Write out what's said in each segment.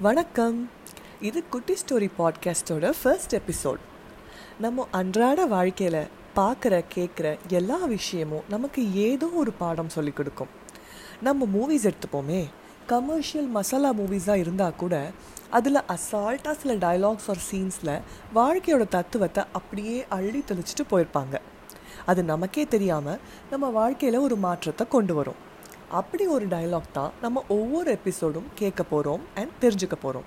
வணக்கம். இது குட்டி ஸ்டோரி பாட்காஸ்டோட ஃபர்ஸ்ட் எபிசோட் நம்ம அன்றாட வாழ்க்கையில் பார்க்குற கேட்குற எல்லா விஷயமும் நமக்கு ஏதோ ஒரு பாடம் சொல்லி கொடுக்கும். நம்ம மூவிஸ் எடுத்துப்போமே. கமர்ஷியல் மசாலா மூவிஸாக இருந்தால் கூட அதில் அசால்ட்டாக சில டயலாக்ஸ் ஒரு சீன்ஸில் வாழ்க்கையோட தத்துவத்தை அப்படியே அள்ளி தெளிச்சிட்டு போயிருப்பாங்க. அது நமக்கே தெரியாமல் நம்ம வாழ்க்கையில் ஒரு மாற்றத்தை கொண்டு வரும். அப்படி ஒரு டயலாக் தான் நம்ம ஒவ்வொரு எபிசோடும் கேட்க போகிறோம் அண்ட் தெரிஞ்சுக்க போகிறோம்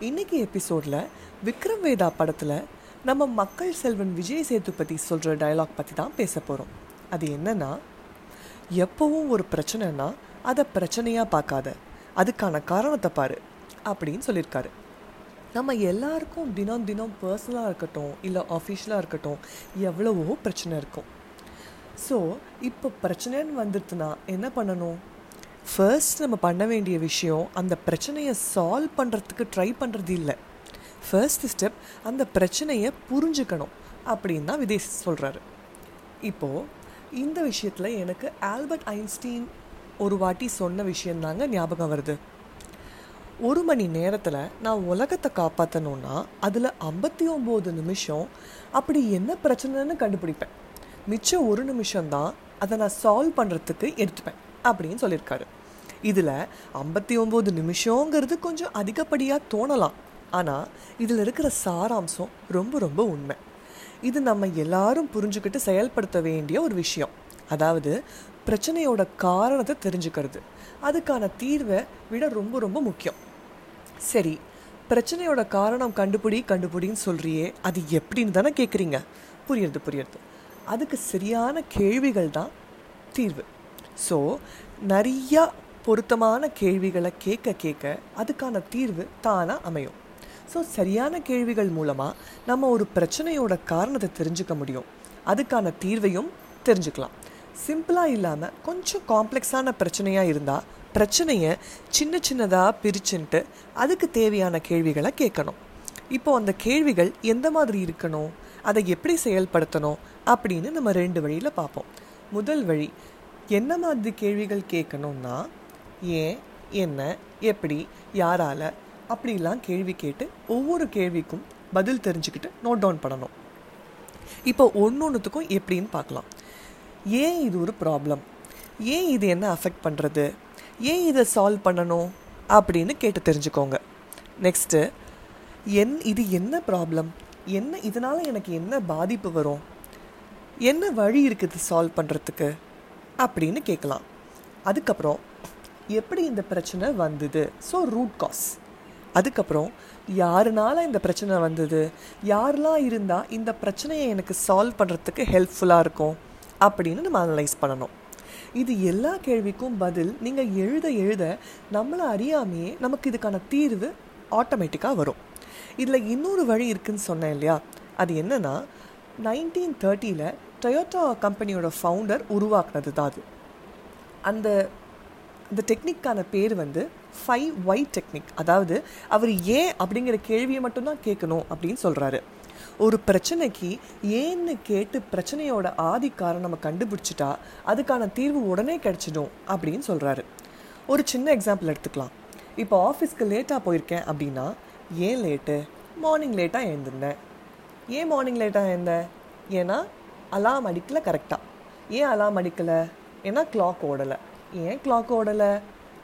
இன்னைக்கு எபிசோடில் விக்ரம் வேதா படத்தில் நம்ம மக்கள் செல்வன் விஜய் சேதுபதி சொல்கிற டயலாக் பற்றி தான் பேச போகிறோம் அது என்னென்னா எப்போவும் ஒரு பிரச்சனைனா அதை பிரச்சனையாக பார்க்காத அதுக்கான காரணத்தை பாரு அப்படின்னு சொல்லியிருக்காரு. நம்ம எல்லாருக்கும் தினம் தினம் பர்சனலாக இருக்கட்டும் இல்லை ஆஃபீஷியலாக இருக்கட்டும் எவ்வளவோ பிரச்சனை இருக்கும். ஸோ இப்போ பிரச்சனைன்னு வந்துடுதுன்னா என்ன பண்ணணும்? ஃபர்ஸ்ட் நம்ம பண்ண வேண்டிய விஷயம் அந்த பிரச்சனையை சால்வ் பண்ணுறதுக்கு ட்ரை பண்ணுறது இல்லை. ஃபர்ஸ்ட் ஸ்டெப் அந்த பிரச்சனையை புரிஞ்சுக்கணும் அப்படின்னு தான் விதேசி சொல்கிறாரு இப்போது இந்த விஷயத்தில் எனக்கு ஆல்பர்ட் ஐன்ஸ்டீன் ஒரு வாட்டி சொன்ன விஷயந்தாங்க ஞாபகம் வருது. ஒரு மணி நேரத்தில் நான் உலகத்தை காப்பாற்றணுன்னா அதில் ஐம்பத்தி ஒம்பது நிமிஷம் அப்படி என்ன பிரச்சனைன்னு கண்டுபிடிப்பேன். மிச்சம் ஒரு நிமிஷம்தான் அதை நான் சால்வ் பண்ணுறதுக்கு எடுத்துப்பேன் அப்படின்னு சொல்லியிருக்காரு. இதில் ஐம்பத்தி ஒம்பது நிமிஷங்கிறது கொஞ்சம் அதிகப்படியாக தோணலாம். ஆனால் இதில் இருக்கிற சாராம்சம் ரொம்ப ரொம்ப உண்மை. இது நம்ம எல்லாரும் புரிஞ்சுக்கிட்டு செயல்படுத்த வேண்டிய ஒரு விஷயம். அதாவது பிரச்சனையோட காரணத்தை தெரிஞ்சுக்கிறது. அதுக்கான தீர்வை விட ரொம்ப ரொம்ப முக்கியம். சரி பிரச்சனையோட காரணம் கண்டுபிடி கண்டுபிடின்னு சொல்கிறியே அது எப்படின்னு தானே கேட்குறீங்க புரியுறது புரியுறது அதுக்கு சரியான கேள்விகள் தான் தீர்வு. ஸோ நிறையா பொருத்தமான கேள்விகளை கேட்க கேட்க அதுக்கான தீர்வு தானாக அமையும். ஸோ சரியான கேள்விகள் மூலமாக நம்ம ஒரு பிரச்சனையோட காரணத்தை தெரிஞ்சுக்க முடியும். அதுக்கான தீர்வையும் தெரிஞ்சுக்கலாம். சிம்பிளாக இல்லாமல் கொஞ்சம் காம்ப்ளெக்ஸான பிரச்சனையாக இருந்தால் பிரச்சனையை சின்ன சின்னதாக பிரிச்சுன்ட்டு அதுக்கு தேவையான கேள்விகளை கேட்கணும். இப்போ அந்த கேள்விகள் எந்த மாதிரி இருக்கணும்? அதை எப்படி செயல்படுத்தணும்? அப்படின்னு நம்ம ரெண்டு வழியில் பார்ப்போம். முதல் வழி என்ன மாதிரி கேள்விகள் கேட்கணும்னா ஏன் என்ன எப்படி யாரால அப்படிலாம் கேள்வி கேட்டு ஒவ்வொரு கேள்விக்கும் பதில் தெரிஞ்சுக்கிட்டு நோட் டவுன் பண்ணணும். இப்போ ஒன்று ஒன்றுத்துக்கும் எப்படின்னு பார்க்கலாம். ஏன் இது ஒரு ப்ராப்ளம்? ஏன் இது என்ன அஃபெக்ட் பண்ணுறது ஏன் இதை சால்வ் பண்ணணும்? அப்படின்னு கேட்டு தெரிஞ்சுக்கோங்க. நெக்ஸ்ட்டு என் இது என்ன ப்ராப்ளம் என்ன இதனால் எனக்கு என்ன பாதிப்பு வரும்? என்ன வழி இருக்குது சால்வ் பண்ணுறதுக்கு அப்படின்னு கேட்கலாம். அதுக்கப்புறம் எப்படி இந்த பிரச்சனை வந்தது? ஸோ ரூட் காஸ் அதுக்கப்புறம் யாருனால இந்த பிரச்சனை வந்தது? யாரெலாம் இருந்தால் இந்த பிரச்சனையை எனக்கு சால்வ் பண்ணுறதுக்கு ஹெல்ப்ஃபுல்லாக இருக்கும்? அப்படின்னு நம்ம அனலைஸ் பண்ணணும். இது எல்லா கேள்விக்கும் பதில் நீங்கள் எழுத எழுத நம்மளை அறியாமையே நமக்கு இதுக்கான தீர்வு ஆட்டோமேட்டிக்காக வரும். இதில் இன்னொரு வழி இருக்குன்னு சொன்னேன் இல்லையா? அது என்னென்னா நைன்டீன் தேர்ட்டியில் டொயோட்டா கம்பெனியோட ஃபவுண்டர் உருவாக்குனது தான் அது. அந்த அந்த டெக்னிக்கான பேர் வந்து ஃபைவ் ஒய் டெக்னிக் அதாவது அவர் ஏன் அப்படிங்கிற கேள்வியை மட்டும்தான் கேட்கணும் அப்படின்னு சொல்கிறாரு ஒரு பிரச்சனைக்கு ஏன்னு கேட்டு பிரச்சனையோட ஆதி காரணம் நம்ம கண்டுபிடிச்சிட்டா அதுக்கான தீர்வு உடனே கிடச்சிடும் அப்படின்னு சொல்கிறாரு ஒரு சின்ன எக்ஸாம்பிள் எடுத்துக்கலாம். இப்போ ஆஃபீஸ்க்கு லேட்டாக போயிருக்கேன் அப்படின்னா ஏன் லேட்டு மார்னிங் லேட்டாக எழுந்திருந்தேன். ஏன் மார்னிங் லேட்டாக எழுந்தேன்? ஏன்னா அலாம் அடிக்கலை கரெக்டாக ஏன் அலாம் அடிக்கலை? ஏன்னா கிளாக் ஓடலை. ஏன் கிளாக் ஓடலை?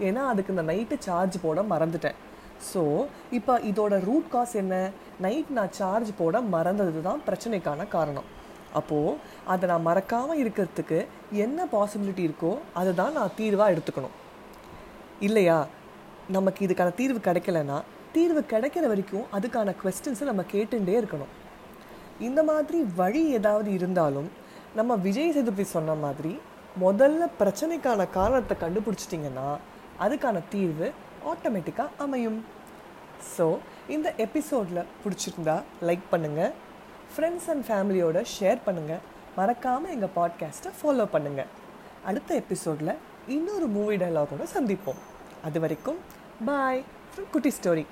ஏன்னா அதுக்கு இந்த நைட்டு சார்ஜ் போட மறந்துட்டேன். ஸோ இப்போ இதோட ரூட் காஸ் என்ன? நைட் நான் சார்ஜ் போட மறந்தது தான் பிரச்சனைக்கான காரணம். அப்போது அதை நான் மறக்காமல் இருக்கிறதுக்கு என்ன பாசிபிலிட்டி இருக்கோ அதை தான் நான் தீர்வாக எடுத்துக்கணும். இல்லையா? நமக்கு இதுக்கான தீர்வு கிடைக்கலன்னா தீர்வு கிடைக்கிற வரைக்கும் அதுக்கான கொஸ்டின்ஸை நம்ம கேட்டுகிட்டே இருக்கணும். இந்த மாதிரி வழி ஏதாவது இருந்தாலும் நம்ம விஜய் சேதுபதி சொன்ன மாதிரி முதல்ல பிரச்சனைக்கான காரணத்தை கண்டுபிடிச்சிட்டிங்கன்னா அதுக்கான தீர்வு ஆட்டோமேட்டிக்காக அமையும். ஸோ இந்த எபிசோடில் பிடிச்சிருந்தா லைக் பண்ணுங்கள் ஃப்ரெண்ட்ஸ் அண்ட் ஃபேமிலியோட ஷேர் பண்ணுங்கள் மறக்காமல் எங்கள் பாட்காஸ்ட்டை ஃபாலோ பண்ணுங்கள் அடுத்த எபிசோடில் இன்னொரு மூவி டைலாகோட சந்திப்போம். அது வரைக்கும் பாய் ஃப்ரம் குட்டி ஸ்டோரி